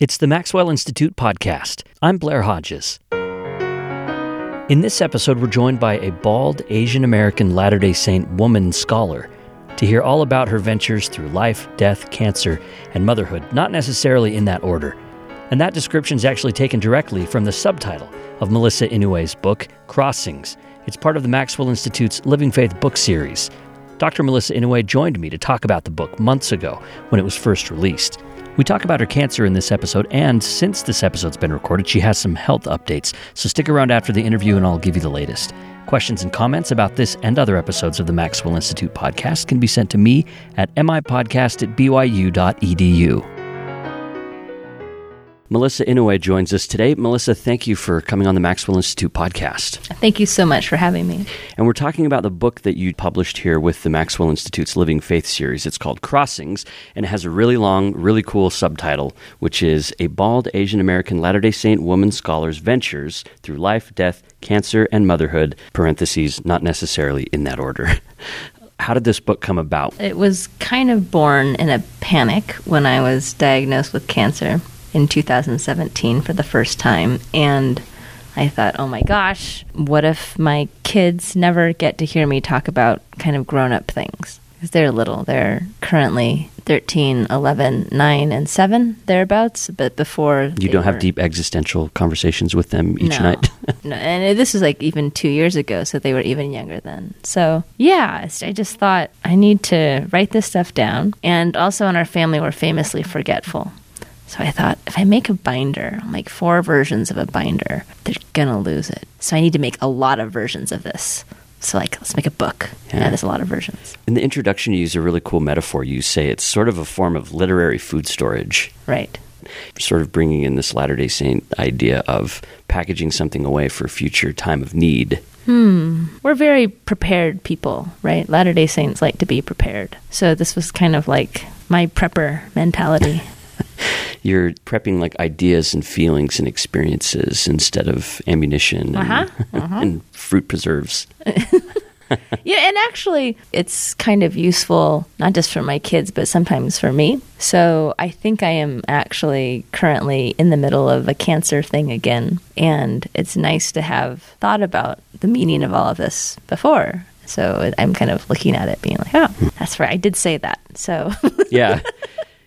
It's the Maxwell Institute podcast. I'm Blair Hodges. In this episode, we're joined by a bald Asian American Latter day Saint woman scholar to hear all about her ventures through life, death, cancer, and motherhood, not necessarily in that order. And that description is actually taken directly from the subtitle of Melissa Inouye's book, Crossings. It's part of the Maxwell Institute's Living Faith book series. Dr. Melissa Inouye joined me to talk about the book months ago when it was first released. We talk about her cancer in this episode, and since this episode's been recorded, she has some health updates. So stick around after the interview and I'll give you the latest. Questions and comments about this and other episodes of the Maxwell Institute podcast can be sent to me at mipodcast at byu.edu. Melissa Inouye joins us today. Melissa, thank you for coming on the Maxwell Institute podcast. Thank you so much for having me. And we're talking about the book that you published here with the Maxwell Institute's Living Faith series. It's called Crossings, and it has a really long, really cool subtitle, which is A Bald Asian American Latter day Saint Woman Scholar's Ventures Through Life, Death, Cancer, and Motherhood, parentheses, not necessarily in that order. How did this book come about? It was kind of born in a panic when I was diagnosed with cancer in 2017 for the first time. And I thought, oh my gosh, what if my kids never get to hear me talk about kind of grown up things? Because they're little. They're currently 13, 11, 9, and 7, thereabouts. But before. You don't have deep existential conversations with them each no, night? no. And this is like even two years ago, so they were even younger then. So, yeah, I just thought I need to write this stuff down. And also in our family, we're famously forgetful. So I thought, if I make a binder, I'll make four versions of a binder, they're gonna lose it. So I need to make a lot of versions of this. So like, let's make a book. Yeah, yeah there's a lot of versions. In the introduction, you use a really cool metaphor. You say it's sort of a form of literary food storage. Right. Sort of bringing in this Latter Day Saint idea of packaging something away for future time of need. Hmm. We're very prepared people, right? Latter day Saints like to be prepared. So this was kind of like my prepper mentality. you're prepping like ideas and feelings and experiences instead of ammunition uh-huh. And, uh-huh. and fruit preserves. yeah, and actually, it's kind of useful not just for my kids, but sometimes for me. So I think I am actually currently in the middle of a cancer thing again, and it's nice to have thought about the meaning of all of this before. So I'm kind of looking at it, being like, "Oh, that's right, I did say that." So yeah,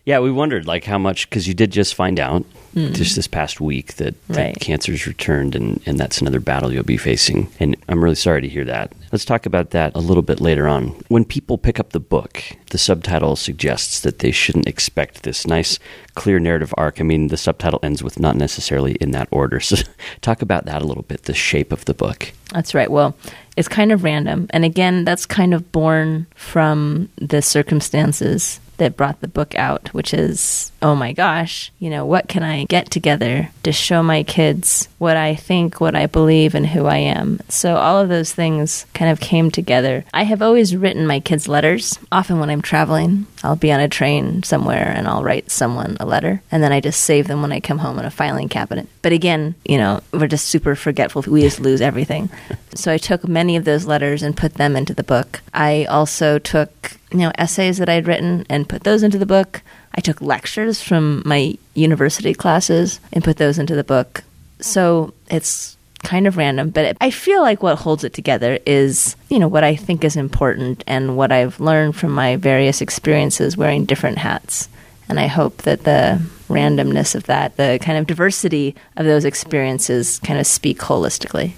yeah, we wondered like how much because you did just find out mm. just this past week that, that right. cancer's returned, and and that's another battle you'll be facing. And I'm really sorry to hear that. Let's talk about that a little bit later on. When people pick up the book, the subtitle suggests that they shouldn't expect this nice, clear narrative arc. I mean, the subtitle ends with not necessarily in that order. So, talk about that a little bit. The shape of the book. That's right. Well, it's kind of random. And again, that's kind of born from the circumstances that brought the book out, which is, oh my gosh, you know, what can I get together to show my kids what I think, what I believe, and who I am? So all of those things kind of came together. I have always written my kids letters. Often when I'm traveling, I'll be on a train somewhere and I'll write someone a letter, and then I just save them when I come home in a filing cabinet. But again, you know, we're just super forgetful. We just lose everything. so I took many of those letters and put them into the book. I also took you know essays that I'd written and put those into the book. I took lectures from my university classes and put those into the book. So it's kind of random, but I feel like what holds it together is, you know, what I think is important and what I've learned from my various experiences wearing different hats. And I hope that the randomness of that, the kind of diversity of those experiences kind of speak holistically.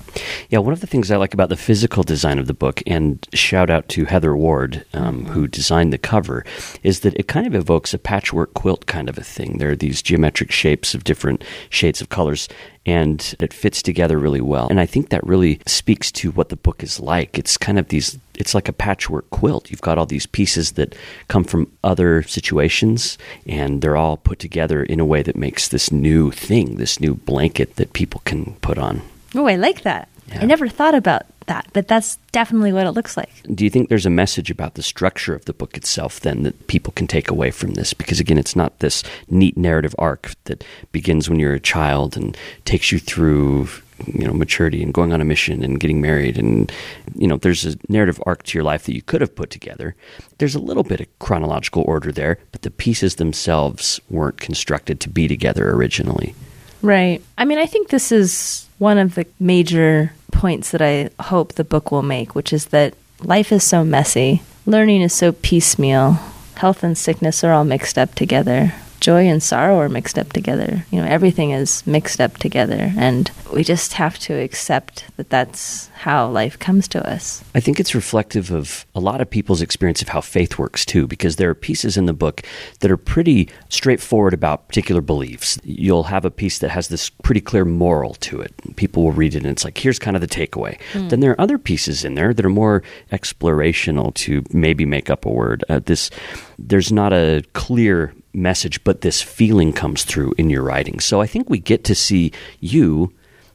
Yeah, one of the things I like about the physical design of the book, and shout out to Heather Ward, um, who designed the cover, is that it kind of evokes a patchwork quilt kind of a thing. There are these geometric shapes of different shades of colors, and it fits together really well. And I think that really speaks to what the book is like. It's kind of these, it's like a patchwork quilt. You've got all these pieces that come from other situations, and they're all put together in a way that makes this new thing, this new blanket that people can put on. Oh, I like that. Yeah. I never thought about that, but that's definitely what it looks like. Do you think there's a message about the structure of the book itself then that people can take away from this? Because again, it's not this neat narrative arc that begins when you're a child and takes you through you know maturity and going on a mission and getting married and you know there's a narrative arc to your life that you could have put together there's a little bit of chronological order there but the pieces themselves weren't constructed to be together originally right i mean i think this is one of the major points that i hope the book will make which is that life is so messy learning is so piecemeal health and sickness are all mixed up together joy and sorrow are mixed up together. You know, everything is mixed up together, and we just have to accept that that's how life comes to us. I think it's reflective of a lot of people's experience of how faith works too, because there are pieces in the book that are pretty straightforward about particular beliefs. You'll have a piece that has this pretty clear moral to it. People will read it and it's like, here's kind of the takeaway. Mm. Then there are other pieces in there that are more explorational to maybe make up a word. Uh, this, there's not a clear message, but this feeling comes through in your writing. So I think we get to see you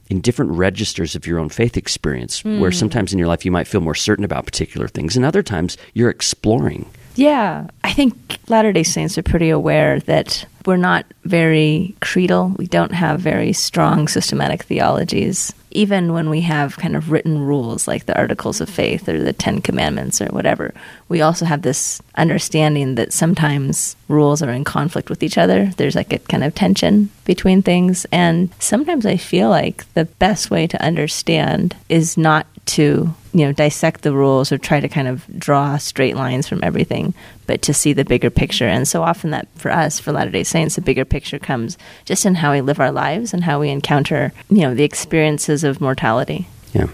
in different registers of your own faith experience, mm. where hmm. sometimes in your life you might feel more certain about particular things, and other times you're exploring. Yeah, I think Latter day Saints are pretty aware that we're not very creedal. We don't have very strong systematic theologies. Even when we have kind of written rules like the Articles of Faith or the Ten Commandments or whatever, we also have this understanding that sometimes rules are in conflict with each other. There's like a kind of tension between things. And sometimes I feel like the best way to understand is not to you know dissect the rules or try to kind of draw straight lines from everything but to see the bigger picture and so often that for us for latter day saints the bigger picture comes just in how we live our lives and how we encounter you know the experiences of mortality yeah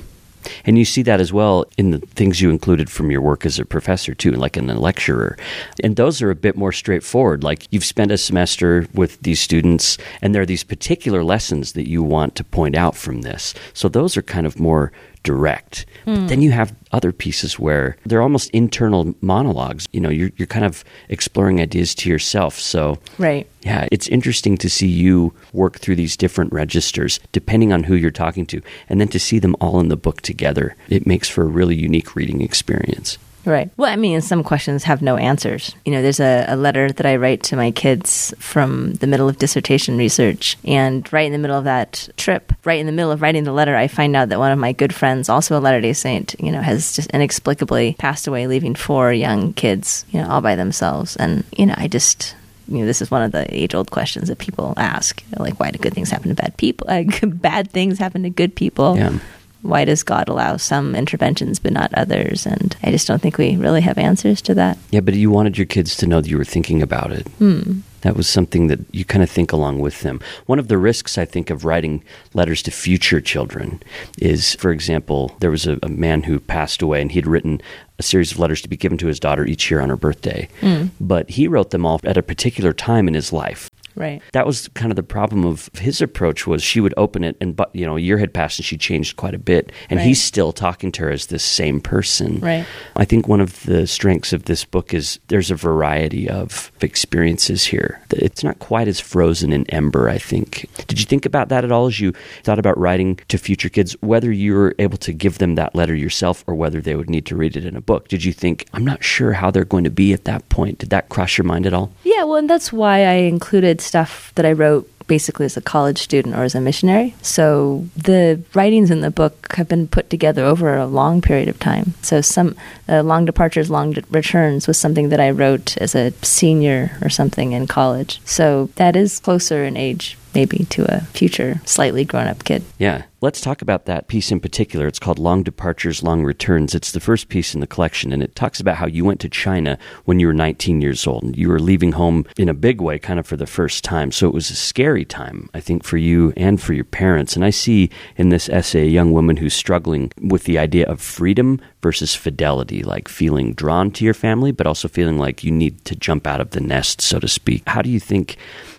and you see that as well in the things you included from your work as a professor, too, like in a lecturer. And those are a bit more straightforward. Like you've spent a semester with these students, and there are these particular lessons that you want to point out from this. So those are kind of more direct. Mm. then you have other pieces where they're almost internal monologues. You know, you're you're kind of exploring ideas to yourself. So right, yeah, it's interesting to see you work through these different registers depending on who you're talking to, and then to see them all in the book together. It makes for a really unique reading experience. Right. Well, I mean, some questions have no answers. You know, there's a, a, letter that I write to my kids from the middle of dissertation research. And right in the middle of that trip, right in the middle of writing the letter, I find out that one of my good friends, also a Latter day Saint, you know, has just inexplicably passed away, leaving four young kids, you know, all by themselves. And, you know, I just you know, this is one of the age old questions that people ask. You know, like, why do good things happen to bad people? Uh, bad things happen to good people. Yeah why does God allow some interventions but not others? And I just don't think we really have answers to that. Yeah, but you wanted your kids to know that you were thinking about it. Hmm. That was something that you kind of think along with them. One of the risks, I think, of writing letters to future children is, for example, there was a, a man who passed away and he had written a series of letters to be given to his daughter each year on her birthday. Mm. But he wrote them all at a particular time in his life. Right. That was kind of the problem of his approach was she would open it and but you know a year had passed and she changed quite a bit and right. he's still talking to her as this same person. Right. I think one of the strengths of this book is there's a variety of experiences here. It's not quite as frozen in ember, I think. Did you think about that at all as you thought about writing to future kids whether you were able to give them that letter yourself or whether they would need to read it in a book? Did you think I'm not sure how they're going to be at that point? Did that cross your mind at all? Yeah, well, and that's why I included stuff that I wrote basically as a college student or as a missionary. So the writings in the book have been put together over a long period of time. So some uh, long departures, long de- returns was something that I wrote as a senior or something in college. So that is closer in age maybe to a future slightly grown up kid. Yeah. Let's talk about that piece in particular. It's called Long Departures, Long Returns. It's the first piece in the collection, and it talks about how you went to China when you were 19 years old. And you were leaving home in a big way, kind of for the first time. So it was a scary time, I think, for you and for your parents. And I see in this essay a young woman who's struggling with the idea of freedom versus fidelity, like feeling drawn to your family, but also feeling like you need to jump out of the nest, so to speak. How do you think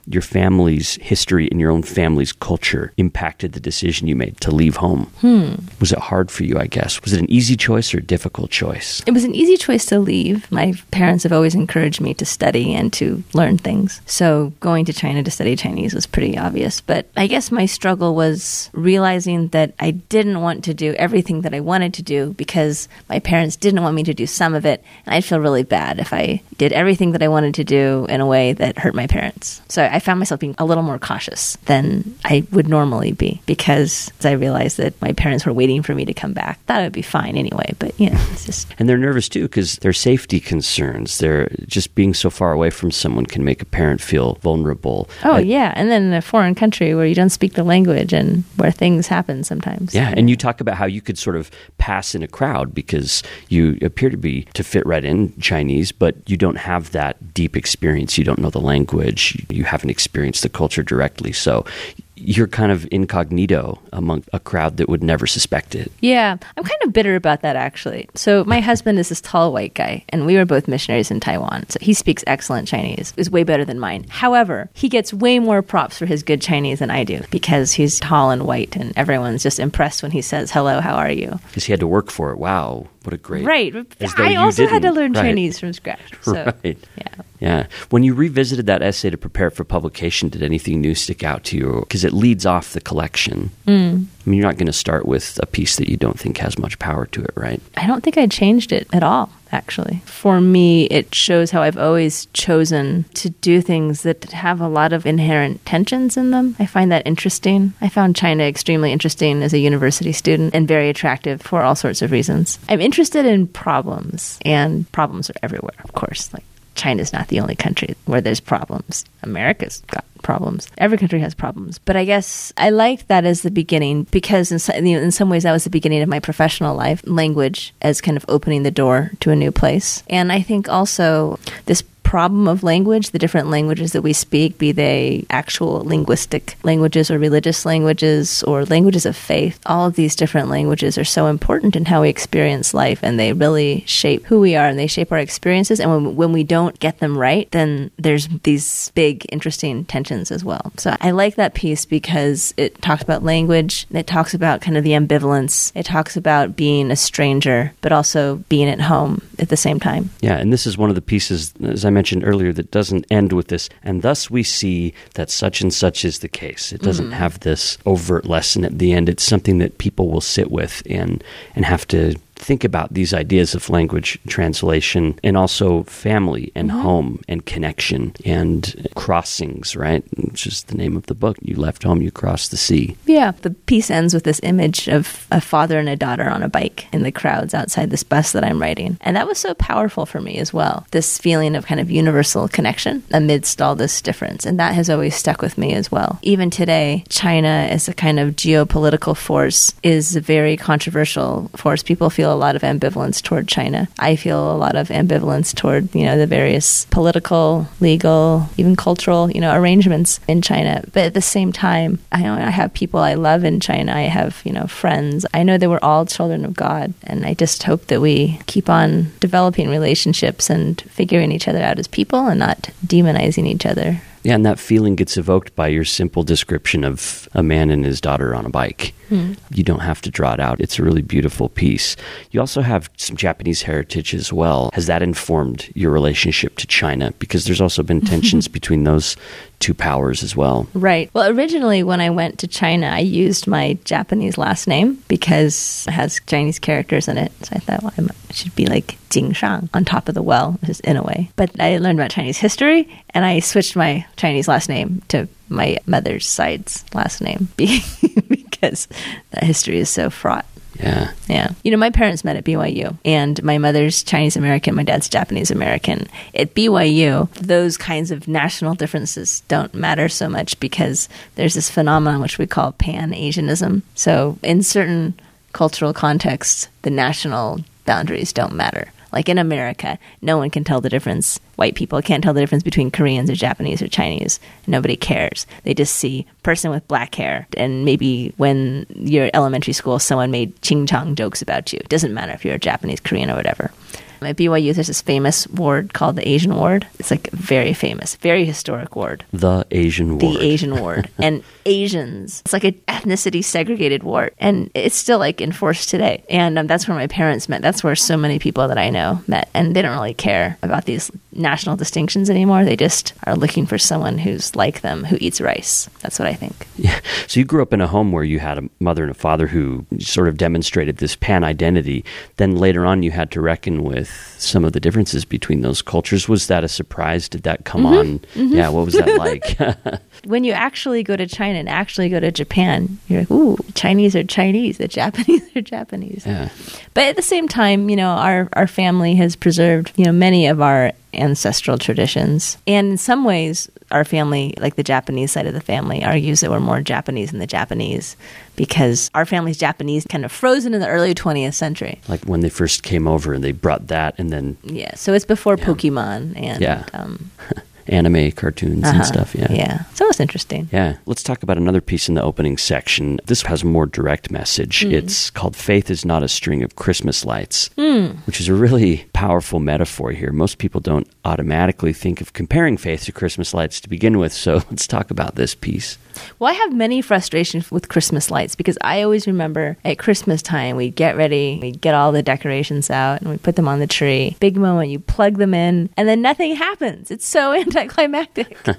your family's history and your own family's culture impacted the decision you made to leave home? Hmm. Was it hard for you, I guess? Was it an easy choice or a difficult choice? It was an easy choice to leave. My parents have always encouraged me to study and to learn things. So going to China to study Chinese was pretty obvious. But I guess my struggle was realizing that I didn't want to do everything that I wanted to do because my parents didn't want me to do some of it. And I'd feel really bad if I did everything that I wanted to do in a way that hurt my parents. So I found myself being a little more cautious than I would normally be because I realized that my parents were waiting for me to come back. That would be fine anyway, but you know, it's just. And they're nervous too because their safety concerns. They're just being so far away from someone can make a parent feel vulnerable. Oh, I- yeah. And then in a foreign country where you don't speak the language and where things happen sometimes. Yeah, and you talk about how you could sort of pass in a crowd because you appear to be to fit right in Chinese, but you don't have that deep experience. You don't know the language. You haven't experienced the culture directly. So you're kind of incognito among a crowd that would never suspect it. Yeah, I'm kind of bitter about that actually. So my husband is this tall white guy, and we were both missionaries in Taiwan. So he speaks excellent Chinese. is way better than mine. However, he gets way more props for his good Chinese than I do because he's tall and white, and everyone's just impressed when he says hello, how are you? Because he had to work for it. Wow, what a great Right. I also had to learn Right. Chinese from scratch. So right. yeah. Yeah. When you revisited that essay to prepare it for publication, did anything new stick out to you? Because it leads off the collection. Mm. I mean, you're not going to start with a piece that you don't think has much power to it, right? I don't think I changed it at all, actually. For me, it shows how I've always chosen to do things that have a lot of inherent tensions in them. I find that interesting. I found China extremely interesting as a university student and very attractive for all sorts of reasons. I'm interested in problems, and problems are everywhere, of course. Like, China's not the only country where there's problems. America's got problems. Every country has problems. But I guess I liked that as the beginning because in, in some ways that was the beginning of my professional life, language as kind of opening the door to a new place. And I think also this problem of language, the different languages that we speak, be they actual linguistic languages or religious languages or languages of faith, all of these different languages are so important in how we experience life and they really shape who we are and they shape our experiences. And when, when we don't get them right, then there's these big, interesting tensions as well. So I like that piece because it talks about language, it talks about kind of the ambivalence, it talks about being a stranger, but also being at home at the same time. Yeah, and this is one of the pieces, as I mentioned earlier, that doesn't end with this. And thus we see that such and such is the case. It doesn't mm. have this overt lesson at the end. It's something that people will sit with and and have to think about these ideas of language translation and also family and mm-hmm. home and connection and crossings, right? Which is the name of the book. You left home, you crossed the sea. Yeah. The piece ends with this image of a father and a daughter on a bike in the crowds outside this bus that I'm writing. And that was so powerful for me as well. This feeling of kind of universal connection amidst all this difference. And that has always stuck with me as well. Even today, China as a kind of geopolitical force is a very controversial force. People feel a lot of ambivalence toward China. I feel a lot of ambivalence toward, you know, the various political, legal, even cultural, you know, arrangements in China. But at the same time, I I have people I love in China. I have, you know, friends. I know that we're all children of God. And I just hope that we keep on developing relationships and figuring each other out as people and not demonizing each other. Yeah, and that feeling gets evoked by your simple description of a man and his daughter on a bike. Hmm. You don't have to draw it out. It's a really beautiful piece. You also have some Japanese heritage as well. Has that informed your relationship to China? Because there's also been tensions between those two powers as well. Right. Well, originally, when I went to China, I used my Japanese last name because it has Chinese characters in it. So I thought, well, I'm- should be like Jing Shang on top of the well, just in a way. But I learned about Chinese history and I switched my Chinese last name to my mother's side's last name because that history is so fraught. Yeah. Yeah. You know, my parents met at BYU, and my mother's Chinese American, my dad's Japanese American. At BYU, those kinds of national differences don't matter so much because there's this phenomenon which we call Pan Asianism. So, in certain cultural contexts, the national boundaries don't matter. Like in America, no one can tell the difference. White people can't tell the difference between Koreans or Japanese or Chinese. Nobody cares. They just see person with black hair. And maybe when you're elementary school, someone made ching chong jokes about you. It doesn't matter if you're a Japanese, Korean, or whatever. At BYU, there's this famous ward called the Asian Ward. It's like very famous, very historic ward. The Asian ward. The. Asian ward. and Asians, it's like an ethnicity segregated ward. And it's still like enforced today. And um, that's where my parents met. That's where so many people that I know met. And they don't really care about these national distinctions anymore. They just are looking for someone who's like them, who eats rice. That's what I think. Yeah. So you grew up in a home where you had a mother and a father who sort of demonstrated this pan identity. Then later on, you had to reckon with some of the differences between those cultures. Was that a surprise? Did that come mm-hmm. on? Mm-hmm. Yeah. What was that like? when you actually go to China and actually go to Japan, you're like, ooh, Chinese are Chinese, the Japanese are Japanese. yeah. But at the same time, you know, our, our family has preserved, you know, many of our ancestral traditions. And in some ways, our family, like the Japanese side of the family, argues that we're more Japanese than the Japanese because our family's Japanese kind of frozen in the early 20th century. Like when they first came over and they brought that and then Yeah. So it's before Pokemon and Yeah. um, anime cartoons uh-huh, and stuff. Yeah. Yeah. So it's interesting. Yeah. Let's talk about another piece in the opening section. This has a more direct message. It's called Faith is Not a String of Christmas Lights, which is a really powerful metaphor here. Most people don't automatically think of comparing faith to Christmas lights to begin with. So let's talk about this piece. Well, I have many frustrations with Christmas lights because I always remember at Christmas time, we'd get ready, we'd get all the decorations out, and we put them on the tree. Big moment, you plug them in, and then nothing happens. It's so anticlimactic.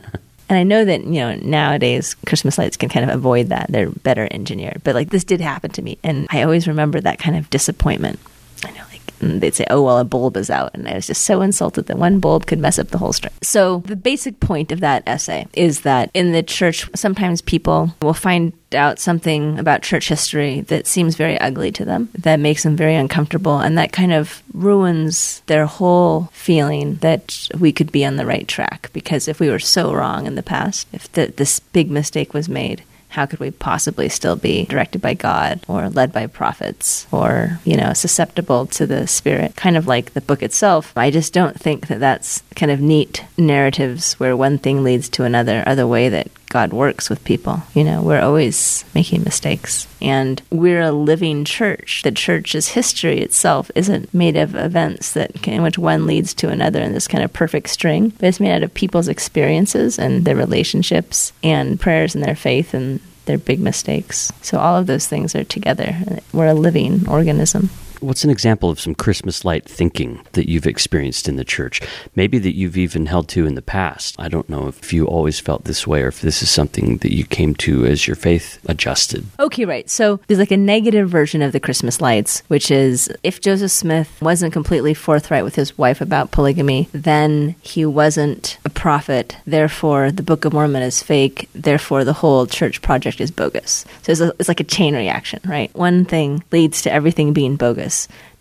And I know that, you know, nowadays Christmas lights can kind of avoid that. They're better engineered. But like this did happen to me. And I always remember that kind of disappointment. I know, like, and they'd say, oh, well, a bulb is out. And I was just so insulted that one bulb could mess up the whole string. So the basic point of that essay is that in the church, sometimes people will find out something about church history that seems very ugly to them, that makes them very uncomfortable, and that kind of ruins their whole feeling that we could be on the right track. Because if we were so wrong in the past, if the, this big mistake was made, how could we possibly still be directed by God or led by prophets or, you know, susceptible to the Spirit? Kind of like the book itself. I just don't think that that's kind of neat narratives where one thing leads to another are the way that God works with people. You know, we're always making mistakes. And we're a living church. The church's history itself isn't made of events that in which one leads to another in this kind of perfect string, but it's made out of people's experiences and their relationships and prayers and their faith and their big mistakes. So all of those things are together. We're a living organism. What's an example of some Christmas light thinking that you've experienced in the church? Maybe that you've even held to in the past. I don't know if you always felt this way or if this is something that you came to as your faith adjusted. Okay, right. So there's like a negative version of the Christmas lights, which is if Joseph Smith wasn't completely forthright with his wife about polygamy, then he wasn't a prophet. Therefore, the Book of Mormon is fake. Therefore, the whole church project is bogus. So it's, a, it's like a chain reaction, right? One thing leads to everything being bogus.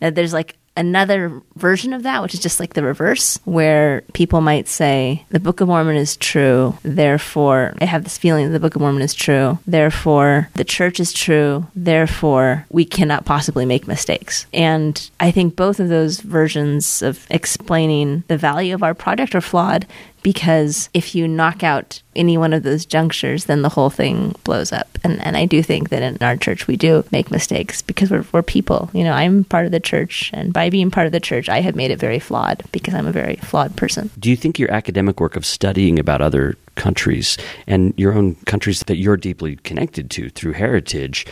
Now, there's like another version of that, which is just like the reverse, where people might say, the Book of Mormon is true, therefore, I have this feeling that the Book of Mormon is true, therefore, the church is true, therefore, we cannot possibly make mistakes. And I think both of those versions of explaining the value of our project are flawed because if you knock out any one of those junctures, then the whole thing blows up. And and I do think that in our church we do make mistakes because we're we're people. You know, I'm part of the church, and by being part of the church, I have made it very flawed because I'm a very flawed person. Do you think your academic work of studying about other countries and your own countries that you're deeply connected to through heritage,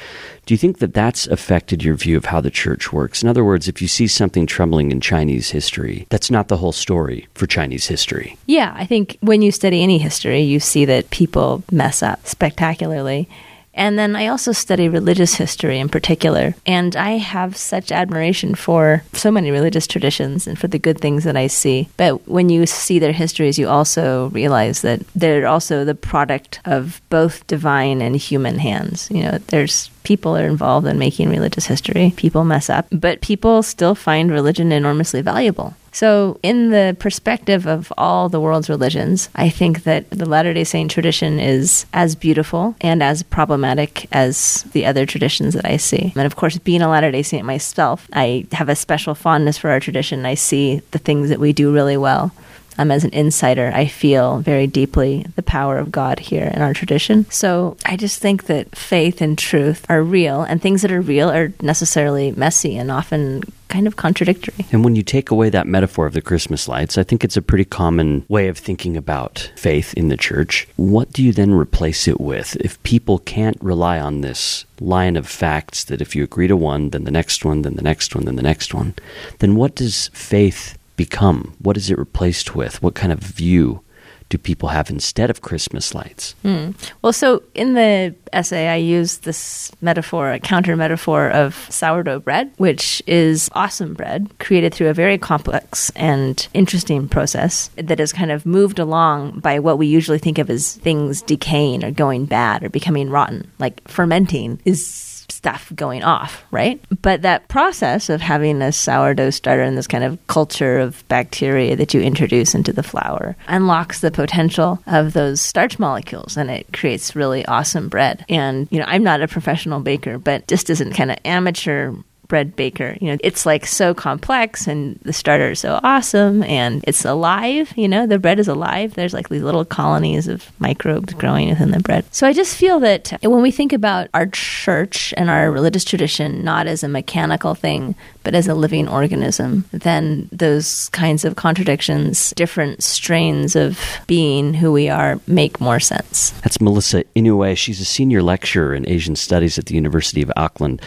do you think that that's affected your view of how the church works? In other words, if you see something troubling in Chinese history, that's not the whole story for Chinese history. Yeah, I think when you study any history, you see that people mess up spectacularly. And then I also study religious history in particular. And I have such admiration for so many religious traditions and for the good things that I see. But when you see their histories, you also realize that they're also the product of both divine and human hands. You know, there's people are involved in making religious history. People mess up, but people still find religion enormously valuable. So, in the perspective of all the world's religions, I think that the Latter day Saint tradition is as beautiful and as problematic as the other traditions that I see. And of course, being a Latter day Saint myself, I have a special fondness for our tradition. I see the things that we do really well um, as an insider, I feel very deeply the power of God here in our tradition. So I just think that faith and truth are real, and things that are real are necessarily messy and often kind of contradictory. And when you take away that metaphor of the Christmas lights, I think it's a pretty common way of thinking about faith in the church. What do you then replace it with? If people can't rely on this line of facts that if you agree to one, then the next one, then the next one, then the next one, then what does faith become? What is it replaced with? What kind of view do people have instead of Christmas lights? Mm. Well, so in the essay, I use this metaphor, a counter metaphor of sourdough bread, which is awesome bread created through a very complex and interesting process that is kind of moved along by what we usually think of as things decaying or going bad or becoming rotten. Like fermenting is stuff going off, right? But that process of having a sourdough starter and this kind of culture of bacteria that you introduce into the flour unlocks the potential of those starch molecules and it creates really awesome bread. And, you know, I'm not a professional baker, but just as a kind of amateur bread baker. You know, it's like so complex and the starter is so awesome and it's alive, you know, the bread is alive. There's like these little colonies of microbes growing within the bread. So I just feel that when we think about our church and our religious tradition not as a mechanical thing, but as a living organism, then those kinds of contradictions, different strains of being who we are, make more sense. That's Melissa Inouye. She's a senior lecturer in Asian studies at the University of Auckland.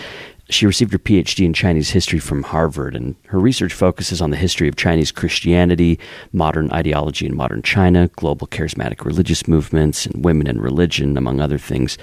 She received her PhD in Chinese history from Harvard, and her research focuses on the history of Chinese Christianity, modern ideology in modern China, global charismatic religious movements, and women and religion, among other things.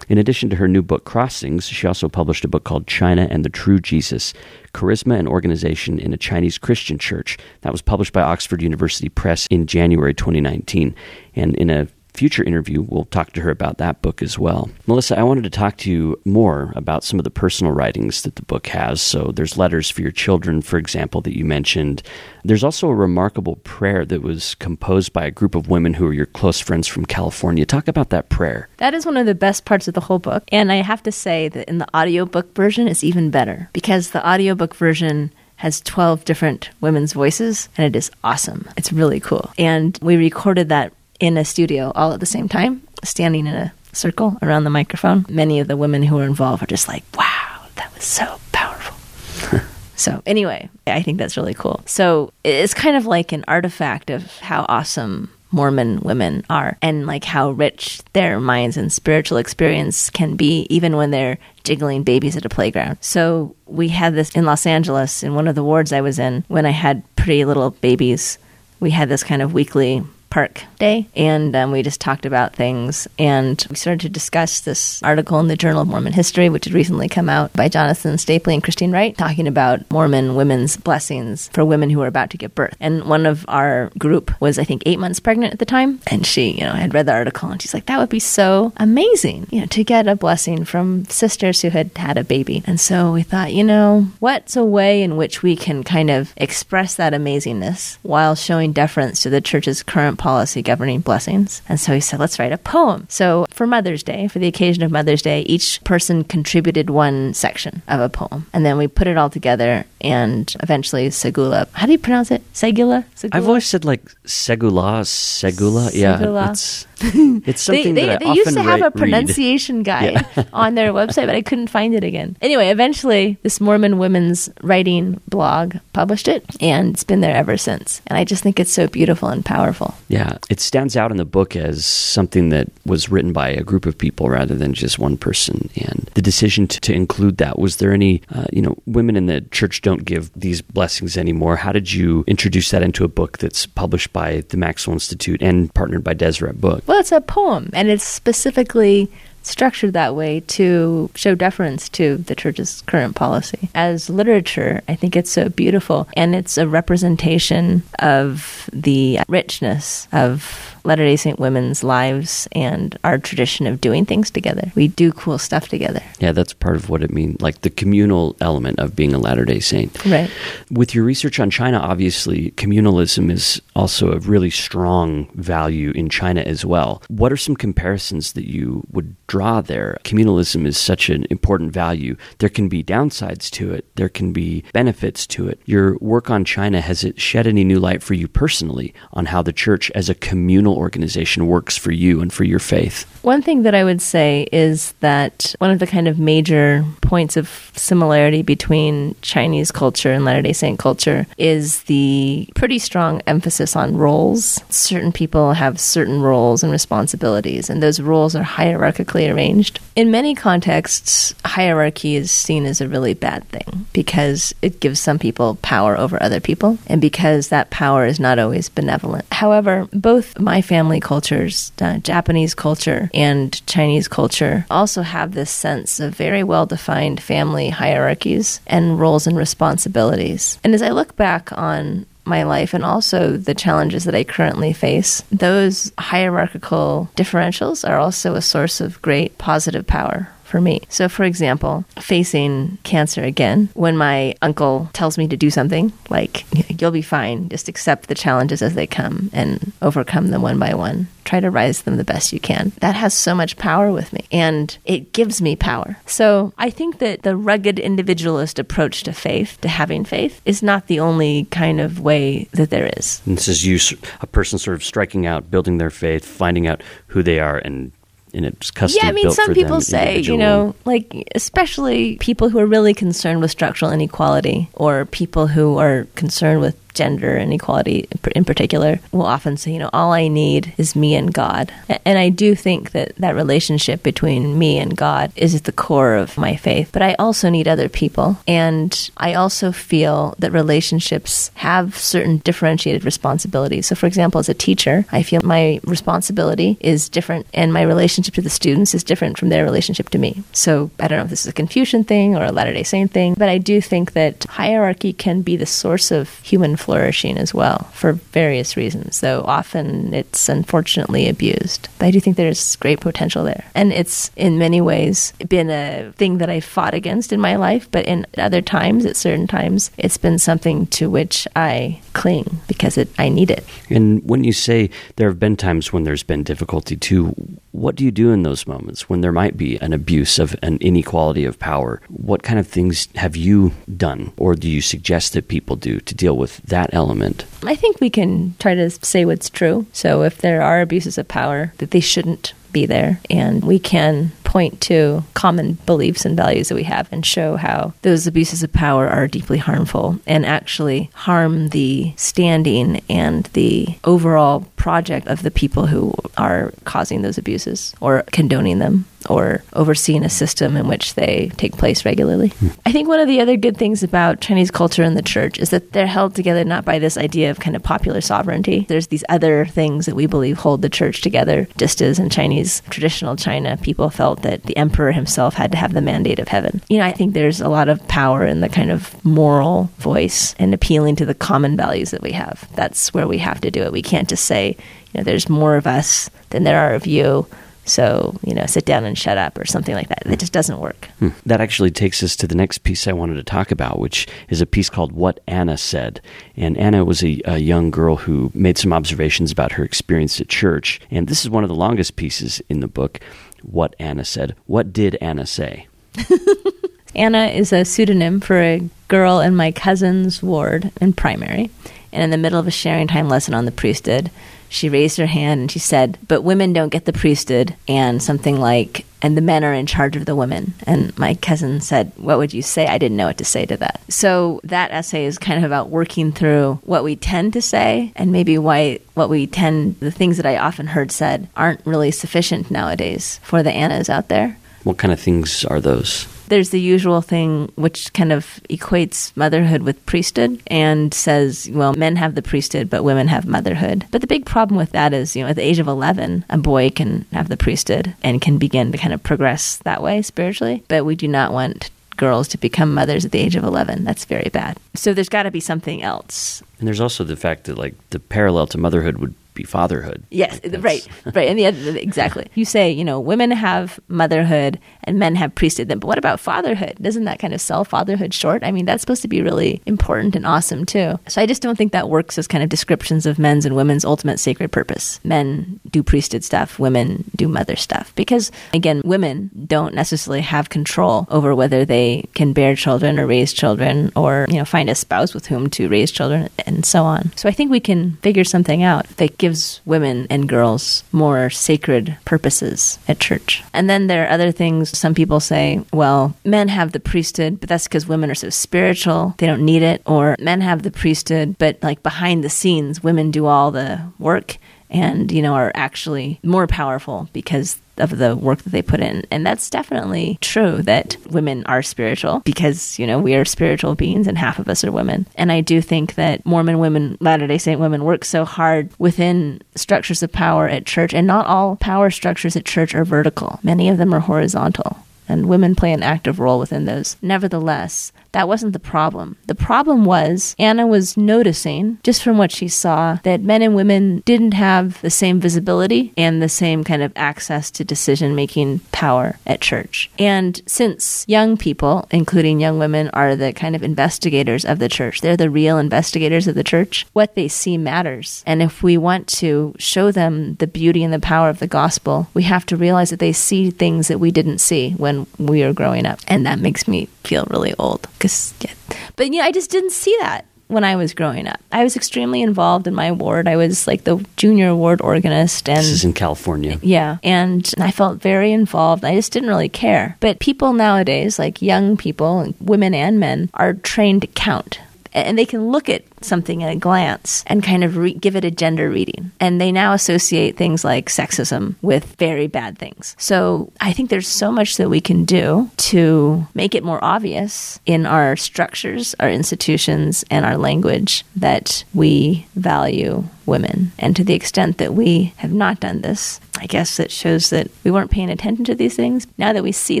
In addition to her new book, Crossings, she also published a book called China and the True Jesus Charisma and Organization in a Chinese Christian Church. That was published by Oxford University Press in January 2019. And in a future interview, we'll talk to her about that book as well. Melissa, I wanted to talk to you more about some of the personal writings that the book has. So there's letters for your children, for example, that you mentioned. There's also a remarkable prayer that was composed by a group of women who are your close friends from California. Talk about that prayer. That is one of the best parts of the whole book. And I have to say that in the audiobook version, it's even better because the audiobook version has 12 different women's voices and it is awesome. It's really cool. And we recorded that in a studio all at the same time, standing in a circle around the microphone. Many of the women who were involved are just like, wow, that was so powerful. so, anyway, I think that's really cool. So, it's kind of like an artifact of how awesome Mormon women are and like how rich their minds and spiritual experience can be even when they're jiggling babies at a playground. So we had this in Los Angeles in one of the wards I was in when I had pretty little babies. We had this kind of weekly park day, and um, we just talked about things. And we started to discuss this article in the Journal of Mormon History, which had recently come out by Jonathan Stapley and Kristine Wright, talking about Mormon women's blessings for women who are about to give birth. And one of our group was, I think, eight months pregnant at the time, and she, you know, had read the article, and she's like, "That would be so amazing, you know, to get a blessing from sisters who had had a baby." And so we thought, you know, what's a way in which we can kind of express that amazingness while showing deference to the church's current policy governing blessings. And so he said, let's write a poem. So for Mother's Day, for the occasion of Mother's Day, each person contributed one section of a poem. And then we put it all together and eventually Segullah. How do you pronounce it? Segullah? Segullah? I've always said like Segullah, Segullah. Yeah. It's, it's something they, they, that they I used to have write, a pronunciation guide Yeah. on their website, but I couldn't find it again. Anyway, eventually, this Mormon women's writing blog published it, and it's been there ever since. And I just think it's so beautiful and powerful. Yeah, it stands out in the book as something that was written by a group of people rather than just one person. And the decision to, to include that was there any, uh, you know, women in the church don't give these blessings anymore. How did you introduce that into a book that's published by the Maxwell Institute and partnered by Deseret Book? Well, it's a poem, and it's specifically structured that way to show deference to the church's current policy. As literature, I think it's so beautiful, and it's a representation of the richness of Latter day Saint women's lives and our tradition of doing things together. We do cool stuff together. Yeah, that's part of what it means, like the communal element of being a Latter day Saint. Right. With your research on China, obviously, communalism is also a really strong value in China as well. What are some comparisons that you would draw there? Communalism is such an important value. There can be downsides to it, there can be benefits to it. Your work on China, has it shed any new light for you personally on how the church as a communal organization works for you and for your faith? One thing that I would say is that one of the kind of major points of similarity between Chinese culture and Latter day Saint culture is the pretty strong emphasis on roles. Certain people have certain roles and responsibilities, and those roles are hierarchically arranged. In many contexts, hierarchy is seen as a really bad thing because it gives some people power over other people, and because that power is not always benevolent. However, both my family cultures, uh, Japanese culture, and Chinese culture also have this sense of very well defined family hierarchies and roles and responsibilities. And as I look back on my life and also the challenges that I currently face, those hierarchical differentials are also a source of great positive power for me. So, for example, facing cancer again, when my uncle tells me to do something, like, you'll be fine, just accept the challenges as they come and overcome them one by one. Try to rise them the best you can. That has so much power with me and it gives me power. So, I think that the rugged individualist approach to faith, to having faith, is not the only kind of way that there is. And this is you, a person sort of striking out, building their faith, finding out who they are, and and it's custom. Yeah, I mean, some people say, you know, like especially people who are really concerned with structural inequality or people who are concerned with gender inequality in particular will often say, you know, all I need is me and God. And I do think that that relationship between me and God is at the core of my faith. But I also need other people. And I also feel that relationships have certain differentiated responsibilities. So, for example, as a teacher, I feel my responsibility is different and my relationship to the students is different from their relationship to me. So, I don't know if this is a Confucian thing or a Latter day Saint thing, but I do think that hierarchy can be the source of human flourishing as well for various reasons, though often it's unfortunately abused. But I do think there's great potential there. And it's in many ways been a thing that I fought against in my life, but in other times, at certain times, it's been something to which I cling because it, I need it. And when you say there have been times when there's been difficulty too, what do you do in those moments when there might be an abuse of an inequality of power? What kind of things have you done, or do you suggest that people do to deal with that element? I think we can try to say what's true. So if there are abuses of power, that they shouldn't be there. And we can point to common beliefs and values that we have and show how those abuses of power are deeply harmful and actually harm the standing and the overall project of the people who are causing those abuses or condoning them or overseeing a system in which they take place regularly. Hmm. I think one of the other good things about Chinese culture and the church is that they're held together not by this idea of kind of popular sovereignty. There's these other things that we believe hold the church together, just as in Chinese traditional China, people felt that the emperor himself had to have the mandate of heaven. You know, I think there's a lot of power in the kind of moral voice and appealing to the common values that we have. That's where we have to do it. We can't just say, you know, there's more of us than there are of you. So, you know, sit down and shut up or something like that. It just doesn't work. Hmm. That actually takes us to the next piece I wanted to talk about, which is a piece called What Anna Said. And Anna was a, a young girl who made some observations about her experience at church. And this is one of the longest pieces in the book, What Anna Said. What did Anna say? Anna is a pseudonym for a girl in my cousin's ward in primary. And in the middle of a sharing time lesson on the priesthood, she raised her hand and she said, But women don't get the priesthood, and something like, and the men are in charge of the women. And my cousin said, What would you say? I didn't know what to say to that. So that essay is kind of about working through what we tend to say and maybe why what we tend, the things that I often heard said, aren't really sufficient nowadays for the Annas out there What kind of things are those? there's the usual thing which kind of equates motherhood with priesthood and says, well, men have the priesthood, but women have motherhood. But the big problem with that is, you know, at the age of 11, a boy can have the priesthood and can begin to kind of progress that way spiritually. But we do not want girls to become mothers at the age of 11. That's very bad. So there's got to be something else. And there's also the fact that, like, the parallel to motherhood would fatherhood. Yes, Like, right, right. And the other, exactly. You say, you know, women have motherhood and men have priesthood. Then, but what about fatherhood? Doesn't that kind of sell fatherhood short? I mean, that's supposed to be really important and awesome too. So I just don't think that works as kind of descriptions of men's and women's ultimate sacred purpose. Men do priesthood stuff, women do mother stuff. Because again, women don't necessarily have control over whether they can bear children or raise children or, you know, find a spouse with whom to raise children and so on. So I think we can figure something out that gives women and girls more sacred purposes at church. And then there are other things some people say, well, men have the priesthood, but that's because women are so spiritual, they don't need it. Or men have the priesthood, but like behind the scenes, women do all the work and, you know, are actually more powerful because of the work that they put in. And that's definitely true that women are spiritual because, you know, we are spiritual beings and half of us are women. And I do think that Mormon women, Latter day Saint women work so hard within structures of power at church. And not all power structures at church are vertical, many of them are horizontal. And women play an active role within those. Nevertheless, that wasn't the problem. The problem was Anna was noticing, just from what she saw, that men and women didn't have the same visibility and the same kind of access to decision making power at church. And since young people, including young women, are the kind of investigators of the church, they're the real investigators of the church, what they see matters. And if we want to show them the beauty and the power of the gospel, we have to realize that they see things that we didn't see when we were growing up. And that makes me feel really old. Cause, yeah. But, you know, I just didn't see that when I was growing up. I was extremely involved in my ward. I was like the junior ward organist and This is in California. yeah, and I felt very involved. I just didn't really care. But people nowadays, like young people, women and men, are trained to count. And they can look at something at a glance and kind of re- give it a gender reading. And they now associate things like sexism with very bad things. So I think there's so much that we can do to make it more obvious in our structures, our institutions, and our language that we value women. And to the extent that we have not done this, I guess it shows that we weren't paying attention to these things. Now that we see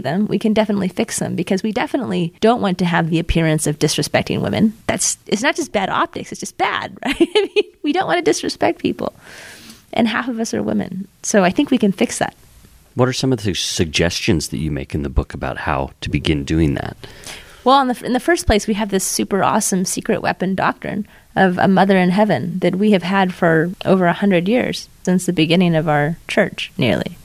them, we can definitely fix them because we definitely don't want to have the appearance of disrespecting women. That's it's not just bad optics, it's just bad, right? I mean, we don't want to disrespect people. And half of us are women. So I think we can fix that. What are some of the suggestions that you make in the book about how to begin doing that? Well, in the, in the first place, we have this super awesome secret weapon doctrine of a mother in heaven that we have had for over a hundred years since the beginning of our church, nearly.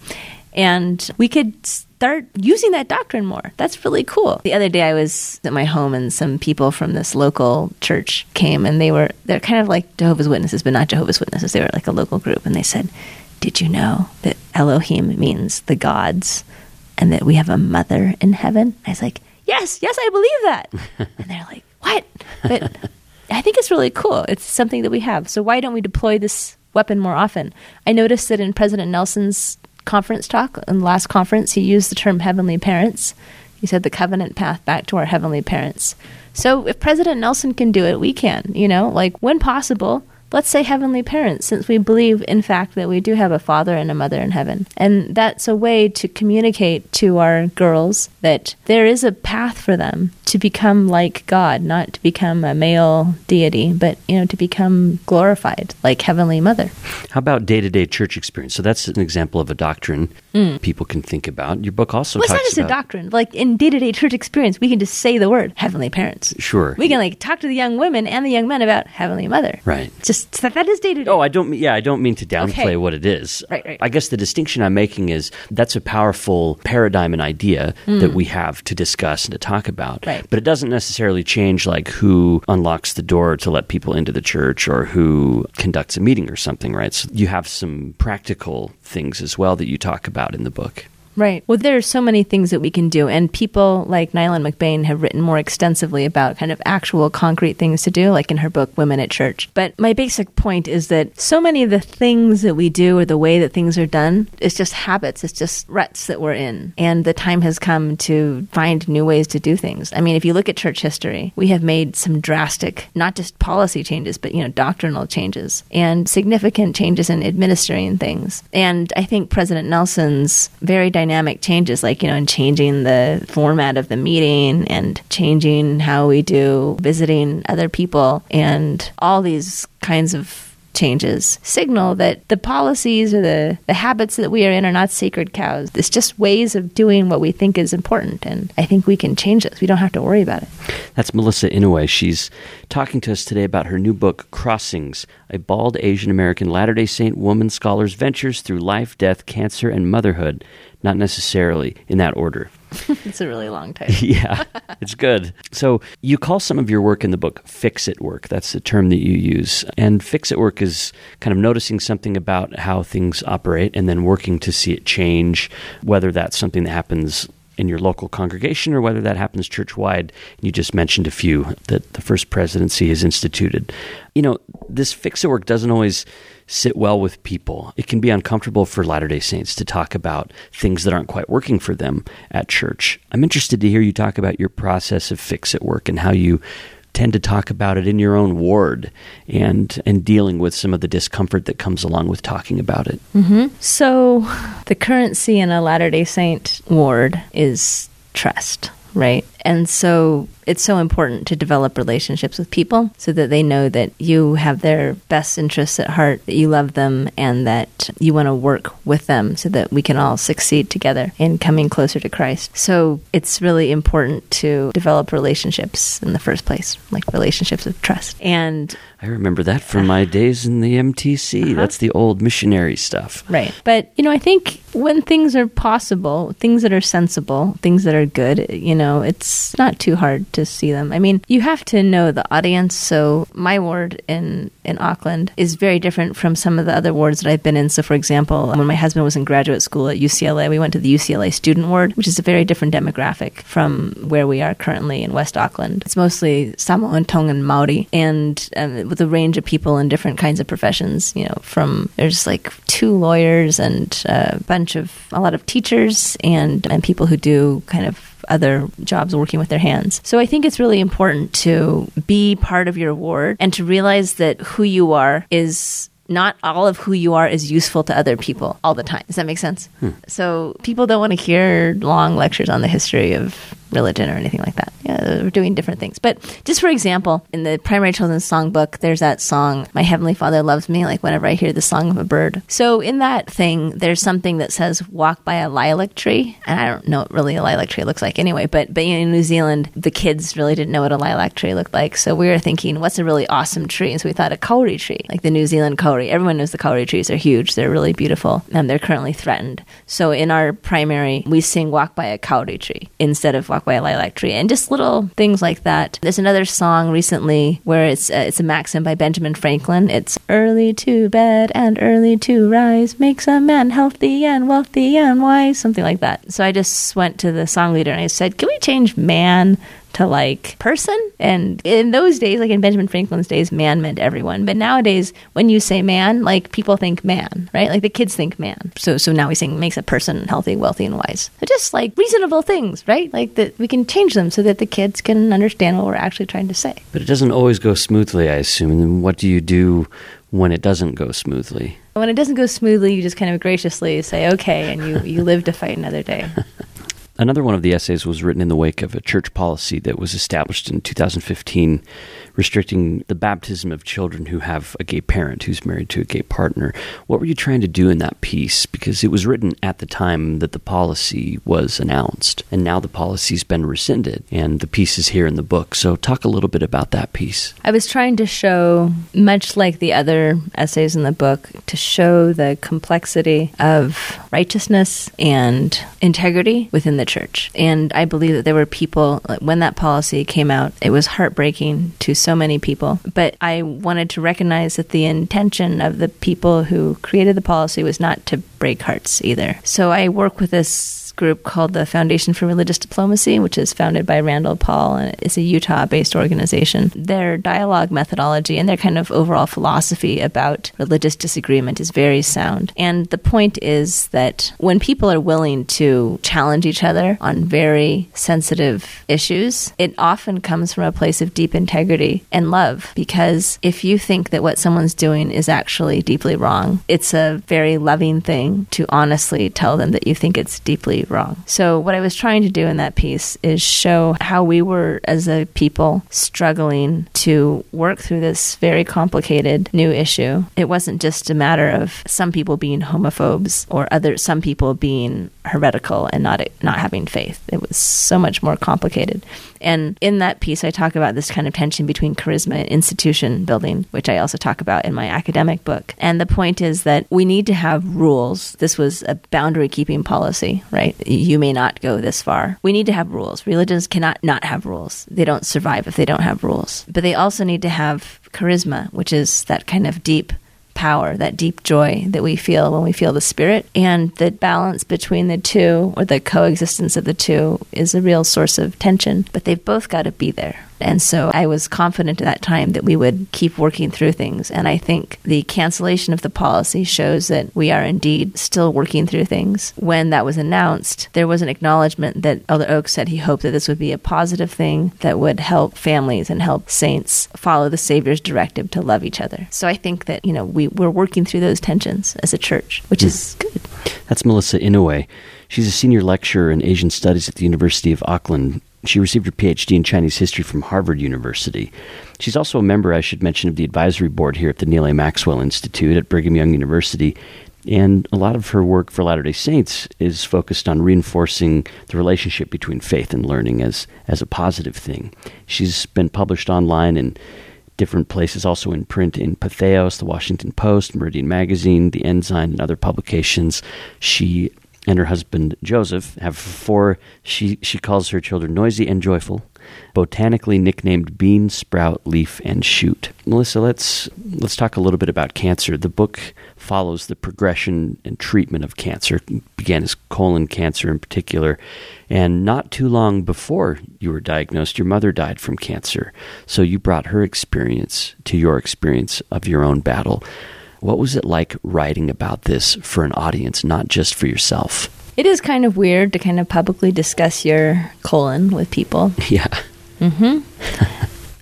And we could start using that doctrine more. That's really cool. The other day I was at my home and some people from this local church came and they were they're kind of like Jehovah's Witnesses, but not Jehovah's Witnesses. They were like a local group and they said, "Did you know that Elohim means the gods and that we have a mother in heaven?" I was like, "Yes, yes, I believe that." and they're like, "What?" But I think it's really cool. It's something that we have. So why don't we deploy this weapon more often? I noticed that in President Nelson's conference talk, the last conference, he used the term heavenly parents. He said the covenant path back to our heavenly parents. So if President Nelson can do it, we can, you know, like when possible, let's say heavenly parents, since we believe, in fact, that we do have a father and a mother in heaven. And that's a way to communicate to our girls that there is a path for them to become like God, not to become a male deity, but, you know, to become glorified like Heavenly Mother. How about day to day church experience? So that's an example of a doctrine people can think about. Your book also Mm. Well, it's not just about a doctrine. Like in day to day church experience, we can just say the word Heavenly Parents. Sure. We can like talk to the young women and the young men about Heavenly Mother. Right. Just that, that is day to day. Oh, I don't. mean- Yeah, I don't mean to downplay Okay. what it is. Right, right. I guess the distinction I'm making is that's a powerful paradigm and idea that we have to discuss and to talk about. Mm. Right. But it doesn't necessarily change like who unlocks the door to let people into the church or who conducts a meeting or something. Right. So you have some practical things as well that you talk about in the book. Right. Well, there are so many things that we can do, and people like Neylan McBaine have written more extensively about kind of actual concrete things to do, like in her book Women at Church. But my basic point is that so many of the things that we do or the way that things are done is just habits, it's just ruts that we're in. And the time has come to find new ways to do things. I mean, if you look at church history, we have made some drastic, not just policy changes, but, you know, doctrinal changes and significant changes in administering things. And I think President Nelson's very dynamic changes, like, you know, in changing the format of the meeting and changing how we do visiting other people and all these kinds of changes signal that the policies or the, the habits that we are in are not sacred cows. It's just ways of doing what we think is important. And I think we can change this. We don't have to worry about it. That's Melissa Inouye. She's talking to us today about her new book, Crossings, a bald Asian American Latter day Saint woman scholar's ventures through life, death, cancer, and motherhood, not necessarily in that order. it's a really long title. yeah, it's good. So you call some of your work in the book fix it work. That's the term that you use. And fix it work is kind of noticing something about how things operate and then working to see it change, whether that's something that happens in your local congregation or whether that happens church wide. You just mentioned a few that the First Presidency has instituted. You know, this fix it work doesn't always sit well with people. It can be uncomfortable for Latter day Saints to talk about things that aren't quite working for them at church. I'm interested to hear you talk about your process of fix it work and how you tend to talk about it in your own ward and and dealing with some of the discomfort that comes along with talking about it. Mm-hmm. So, the currency in a Latter Day Saint ward is trust, right? And so it's so important to develop relationships with people so that they know that you have their best interests at heart, that you love them, and that you want to work with them so that we can all succeed together in coming closer to Christ. So it's really important to develop relationships in the first place, like relationships of trust. And I remember that from my days in the MTC. Uh-huh. That's the old missionary stuff. Right. But, you know, I think when things are possible, things that are sensible, things that are good, you know, it's not too hard to see them. I mean, you have to know the audience. So my ward in in Auckland is very different from some of the other wards that I've been in. So, for example, when my husband was in graduate school at UCLA, we went to the UCLA student ward, which is a very different demographic from where we are currently in West Auckland. It's mostly Samoan, Tongan, Maori, and um, with a range of people in different kinds of professions. You know, from there's like two lawyers and a bunch of a lot of teachers and and people who do kind of other jobs working with their hands. So I think it's really important to be part of your ward and to realize that who you are is not all of who you are is useful to other people all the time. Does that make sense? Hmm. So people don't want to hear long lectures on the history of religion or anything like that. Yeah, we're doing different things. But just for example, in the primary children's songbook, there's that song, My Heavenly Father Loves Me, like whenever I hear the song of a bird. So in that thing, there's something that says walk by a lilac tree. And I don't know what really a lilac tree looks like anyway, but, but in New Zealand, the kids really didn't know what a lilac tree looked like. So we were thinking, what's a really awesome tree? And so we thought a kauri tree, like the New Zealand kauri. Everyone knows the kauri trees are huge. They're really beautiful and they're currently threatened. So in our primary, we sing walk by a kauri tree instead of walk by a lilac tree, and just little things like that. There's another song recently where it's uh, it's a maxim by Benjamin Franklin. It's early to bed and early to rise makes a man healthy and wealthy and wise, something like that. So I just went to the song leader and I said, "Can we change man to like person. And in those days, like in Benjamin Franklin's days, man meant everyone. But nowadays, when you say man, like people think man, right? Like the kids think man. So so now we saying makes a person healthy, wealthy, and wise. So just like reasonable things, right? Like that we can change them so that the kids can understand what we're actually trying to say. But it doesn't always go smoothly, I assume. And what do you do when it doesn't go smoothly? When it doesn't go smoothly, you just kind of graciously say, okay, and you, you live to fight another day. Another one of the essays was written in the wake of a church policy that was established in 2015 restricting the baptism of children who have a gay parent who's married to a gay partner. What were you trying to do in that piece? Because it was written at the time that the policy was announced, and now the policy's been rescinded, and the piece is here in the book. So, talk a little bit about that piece. I was trying to show, much like the other essays in the book, to show the complexity of righteousness and integrity within the church. And I believe that there were people, when that policy came out, it was heartbreaking to so many people. But I wanted to recognize that the intention of the people who created the policy was not to break hearts either. So I work with this group called the Foundation for Religious Diplomacy, which is founded by Randall Paul and is a Utah based organization. Their dialogue methodology and their kind of overall philosophy about religious disagreement is very sound. And the point is that when people are willing to challenge each other on very sensitive issues, it often comes from a place of deep integrity and love. Because if you think that what someone's doing is actually deeply wrong, it's a very loving thing to honestly tell them that you think it's deeply wrong. So, what I was trying to do in that piece is show how we were, as a people, struggling to work through this very complicated new issue. It wasn't just a matter of some people being homophobes or other some people being heretical and not not having faith. It was so much more complicated. And in that piece, I talk about this kind of tension between charisma and institution building, which I also talk about in my academic book. And the point is that we need to have rules. This was a boundary keeping policy, right? You may not go this far. We need to have rules. Religions cannot not have rules. They don't survive if they don't have rules. But they also need to have charisma, which is that kind of deep power, that deep joy that we feel when we feel the Spirit. And the balance between the two, or the coexistence of the two, is a real source of tension. But they've both got to be there. And so I was confident at that time that we would keep working through things. And I think the cancellation of the policy shows that we are indeed still working through things. When that was announced, there was an acknowledgement that Elder Oaks said he hoped that this would be a positive thing that would help families and help saints follow the Savior's directive to love each other. So I think that, you know, we, we're working through those tensions as a church, which mm. is good. That's Melissa Inouye. She's a senior lecturer in Asian Studies at the University of Auckland. She received her PhD in Chinese history from Harvard University. She's also a member, I should mention, of the advisory board here at the Neal A. Maxwell Institute at Brigham Young University. And a lot of her work for Latter day Saints is focused on reinforcing the relationship between faith and learning as, as a positive thing. She's been published online in different places, also in print in Patheos, the Washington Post, Meridian Magazine, The Ensign, and other publications. She and her husband Joseph have four. She she calls her children noisy and joyful, botanically nicknamed bean, sprout, leaf, and shoot. Melissa, let's let's talk a little bit about cancer. The book follows the progression and treatment of cancer. Began as colon cancer in particular, and not too long before you were diagnosed, your mother died from cancer. So you brought her experience to your experience of your own battle. What was it like writing about this for an audience, not just for yourself? It is kind of weird to kind of publicly discuss your colon with people. Yeah. Mm-hmm.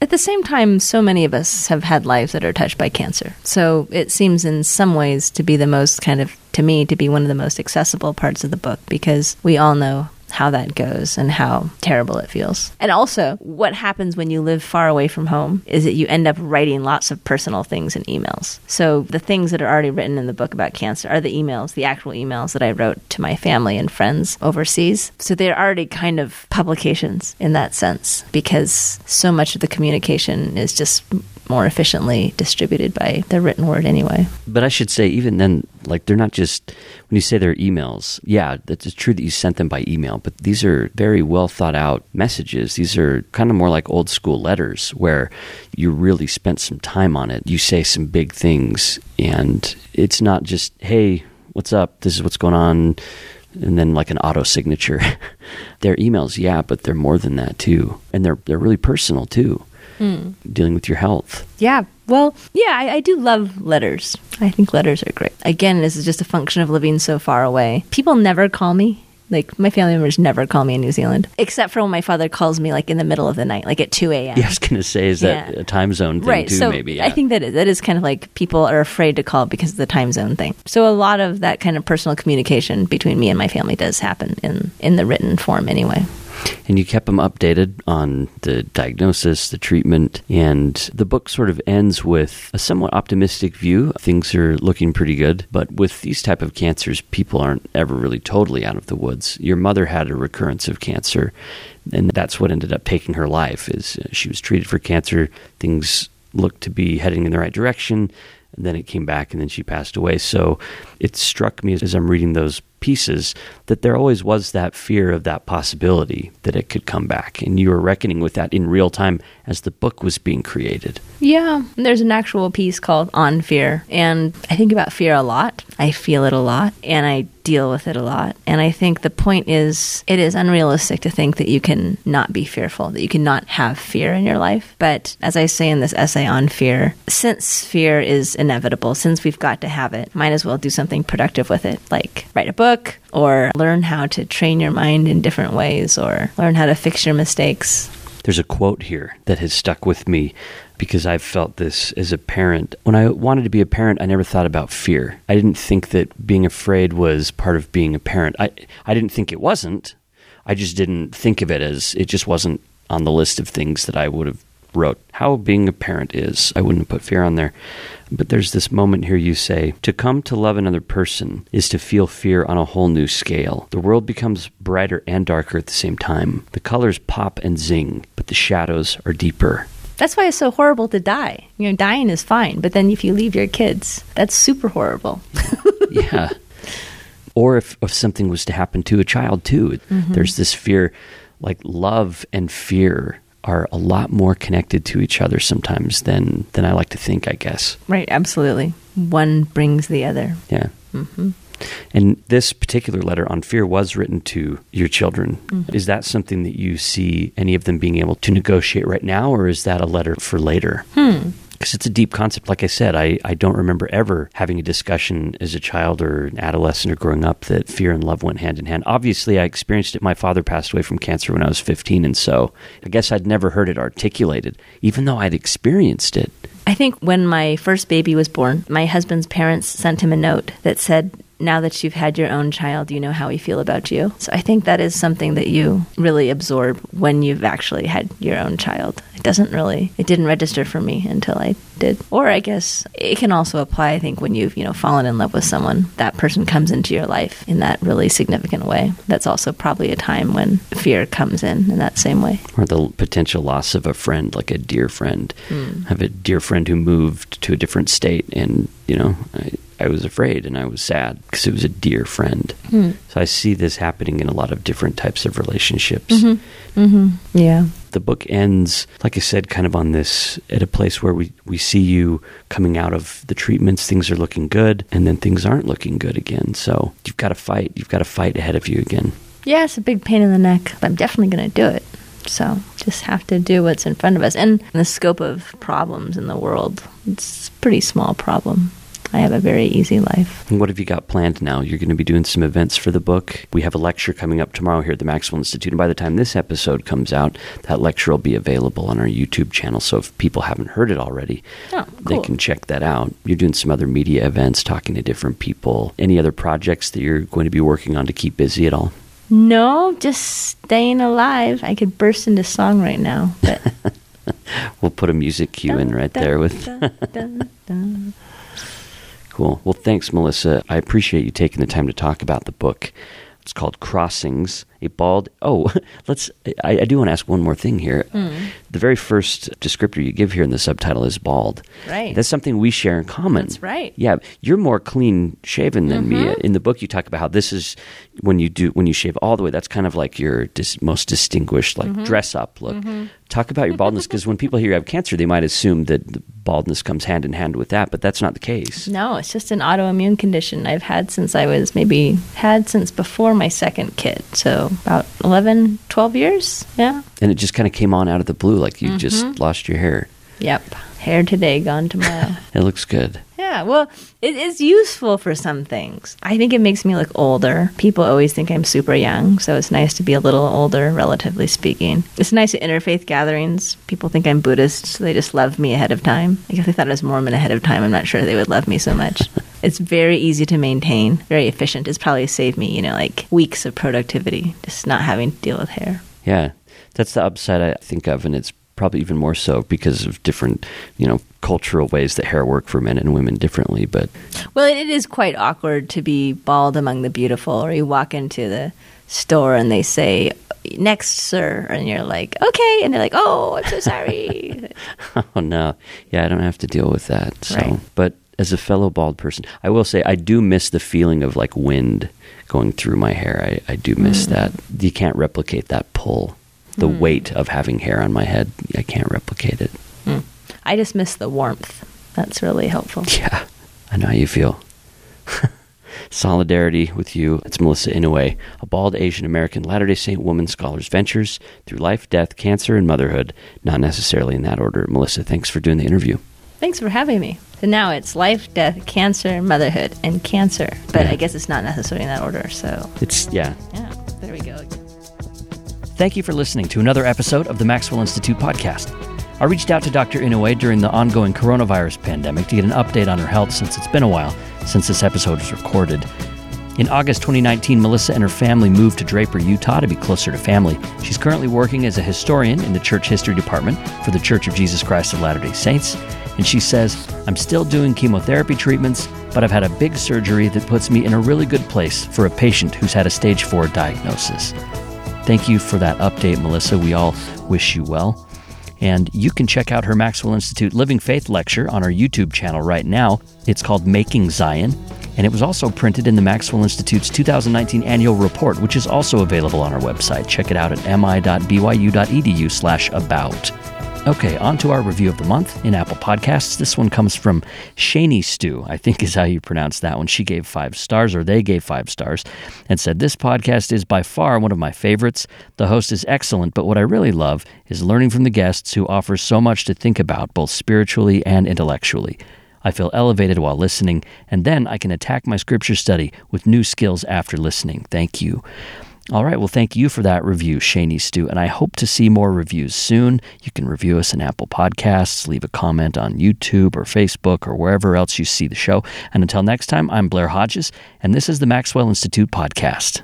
At the same time, so many of us have had lives that are touched by cancer. So it seems in some ways to be the most kind of, to me, to be one of the most accessible parts of the book because we all know how that goes and how terrible it feels. And also, what happens when you live far away from home is that you end up writing lots of personal things in emails. So, the things that are already written in the book about cancer are the emails, the actual emails that I wrote to my family and friends overseas. So, they're already kind of publications in that sense because so much of the communication is just more efficiently distributed by the written word anyway. But I should say, even then, like they're not just when you say they're emails. Yeah, it's true that you sent them by email, but these are very well thought out messages. These are kind of more like old school letters where you really spent some time on it. You say some big things, and it's not just hey, what's up? This is what's going on and then like an auto signature. they're emails, yeah, but they're more than that too, and they're they're really personal too mm. dealing with your health. Yeah. Well, yeah, I, I, do love letters. I think letters are great. Again, this is just a function of living so far away. People never call me. Like my family members never call me in New Zealand, except for when my father calls me like in the middle of the night, like at two a.m. Yeah, I was going to say, is that yeah. a time zone thing right. too? So maybe. Yeah. I think that is, that is kind of like people are afraid to call because of the time zone thing. So a lot of that kind of personal communication between me and my family does happen in in the written form anyway. And you kept them updated on the diagnosis, the treatment, and the book sort of ends with a somewhat optimistic view. Things are looking pretty good, but with these type of cancers, people aren't ever really totally out of the woods. Your mother had a recurrence of cancer, and that's what ended up taking her life. Is uh, she was treated for cancer, things looked to be heading in the right direction, and then it came back, and then she passed away. So it struck me as I'm reading those pieces that there always was that fear of that possibility that it could come back. And you were reckoning with that in real time as the book was being created. Yeah, there's an actual piece called On Fear. And I think about fear a lot. I feel it a lot. And I deal with it a lot. And I think the point is, it is unrealistic to think that you can not be fearful, that you cannot have fear in your life. But as I say in this essay on fear, since fear is inevitable, since we've got to have it, might as well do something productive with it, like write a book or learn how to train your mind in different ways or learn how to fix your mistakes There's a quote here that has stuck with me because I've felt this as a parent. When I wanted to be a parent, I never thought about fear. I didn't think that being afraid was part of being a parent. I, I didn't think it wasn't. I just didn't think of it as it just wasn't on the list of things that I would have wrote how being a parent is. I wouldn't have put fear on there. But there's this moment here you say, to come to love another person is to feel fear on a whole new scale. The world becomes brighter and darker at the same time. The colors pop and zing, but the shadows are deeper. That's why it's so horrible to die. You know, dying is fine, but then if you leave your kids, that's super horrible. yeah. Or if, if something was to happen to a child, too, mm-hmm. there's this fear like love and fear are a lot more connected to each other sometimes than than I like to think. I guess. Right. Absolutely. One brings the other. Yeah. Mm-hmm. And this particular letter on fear was written to your children. Mm-hmm. Is that something that you see any of them being able to negotiate right now, or is that a letter for later? Hmm because it's a deep concept. Like I said, I, I don't remember ever having a discussion as a child or an adolescent or growing up that fear and love went hand in hand. Obviously, I experienced it. My father passed away from cancer when I was 15, and so I guess I'd never heard it articulated, even though I'd experienced it. I think when my first baby was born, my husband's parents sent him a note that said, now that you've had your own child, you know how we feel about you. So I think that is something that you really absorb when you've actually had your own child. It doesn't really, it didn't register for me until I did. Or I guess it can also apply, I think, when you've, you know, fallen in love with someone, that person comes into your life in that really significant way. That's also probably a time when fear comes in in that same way. Or the potential loss of a friend, like a dear friend. Mm. I have a dear friend who moved to a different state and, you know, I, I was afraid and I was sad because it was a dear friend. Hmm. So I see this happening in a lot of different types of relationships. Mm-hmm. Mm-hmm. Yeah. The book ends, like I said, kind of on this at a place where we, we see you coming out of the treatments, things are looking good, and then things aren't looking good again. So you've got to fight. You've got to fight ahead of you again. Yeah, it's a big pain in the neck, but I'm definitely going to do it. So just have to do what's in front of us. And the scope of problems in the world, it's a pretty small problem. I have a very easy life. And what have you got planned now? You're going to be doing some events for the book. We have a lecture coming up tomorrow here at the Maxwell Institute. And by the time this episode comes out, that lecture will be available on our YouTube channel. So if people haven't heard it already, oh, cool. they can check that out. You're doing some other media events, talking to different people. Any other projects that you're going to be working on to keep busy at all? No, just staying alive. I could burst into song right now, but we'll put a music cue in right there with. Cool. Well, thanks, Melissa. I appreciate you taking the time to talk about the book. It's called Crossings, a bald. Oh, let's. I, I do want to ask one more thing here. Mm. The very first descriptor you give here in the subtitle is bald. Right. That's something we share in common. That's right. Yeah, you're more clean shaven than mm-hmm. me. In the book, you talk about how this is when you do when you shave all the way. That's kind of like your dis, most distinguished, like mm-hmm. dress up look. Mm-hmm. Talk about your baldness because when people hear you have cancer, they might assume that baldness comes hand in hand with that, but that's not the case. No, it's just an autoimmune condition I've had since I was maybe had since before my second kid. So about 11, 12 years. Yeah. And it just kind of came on out of the blue like you mm-hmm. just lost your hair. Yep. Hair today, gone tomorrow. it looks good. Yeah, well, it is useful for some things. I think it makes me look older. People always think I'm super young, so it's nice to be a little older, relatively speaking. It's nice at interfaith gatherings. People think I'm Buddhist, so they just love me ahead of time. Like if they thought I was Mormon ahead of time, I'm not sure they would love me so much. it's very easy to maintain, very efficient. It's probably saved me, you know, like weeks of productivity, just not having to deal with hair. Yeah, that's the upside I think of, and it's probably even more so because of different, you know, cultural ways that hair work for men and women differently. But well, it is quite awkward to be bald among the beautiful, or you walk into the store and they say, "Next, sir," and you're like, "Okay," and they're like, "Oh, I'm so sorry." oh no, yeah, I don't have to deal with that. So, right. but as a fellow bald person, I will say I do miss the feeling of like wind going through my hair. I, I do miss mm. that. You can't replicate that pull the mm. weight of having hair on my head. I can't replicate it. Mm. I just miss the warmth. That's really helpful. Yeah, I know how you feel. Solidarity with you. It's Melissa Inouye, a bald Asian American Latter day Saint woman scholar's ventures through life, death, cancer, and motherhood. Not necessarily in that order. Melissa, thanks for doing the interview. Thanks for having me. So now it's life, death, cancer, motherhood, and cancer. But yeah. I guess it's not necessarily in that order. So it's, yeah. Yeah, there we go. Thank you for listening to another episode of the Maxwell Institute podcast. I reached out to Dr. Inouye during the ongoing coronavirus pandemic to get an update on her health since it's been a while since this episode was recorded. In August 2019, Melissa and her family moved to Draper, Utah to be closer to family. She's currently working as a historian in the church history department for the Church of Jesus Christ of Latter day Saints. And she says, I'm still doing chemotherapy treatments, but I've had a big surgery that puts me in a really good place for a patient who's had a stage 4 diagnosis. Thank you for that update, Melissa. We all wish you well. And you can check out her Maxwell Institute Living Faith lecture on our YouTube channel right now. It's called Making Zion, and it was also printed in the Maxwell Institute's 2019 annual report, which is also available on our website. Check it out at mi.byu.edu/about. Okay, on to our review of the month in Apple Podcasts. This one comes from Shani Stew, I think is how you pronounce that one. She gave five stars, or they gave five stars, and said, This podcast is by far one of my favorites. The host is excellent, but what I really love is learning from the guests who offer so much to think about, both spiritually and intellectually. I feel elevated while listening, and then I can attack my scripture study with new skills after listening. Thank you. All right. Well, thank you for that review, Shaney Stew. And I hope to see more reviews soon. You can review us in Apple Podcasts, leave a comment on YouTube or Facebook or wherever else you see the show. And until next time, I'm Blair Hodges, and this is the Maxwell Institute Podcast.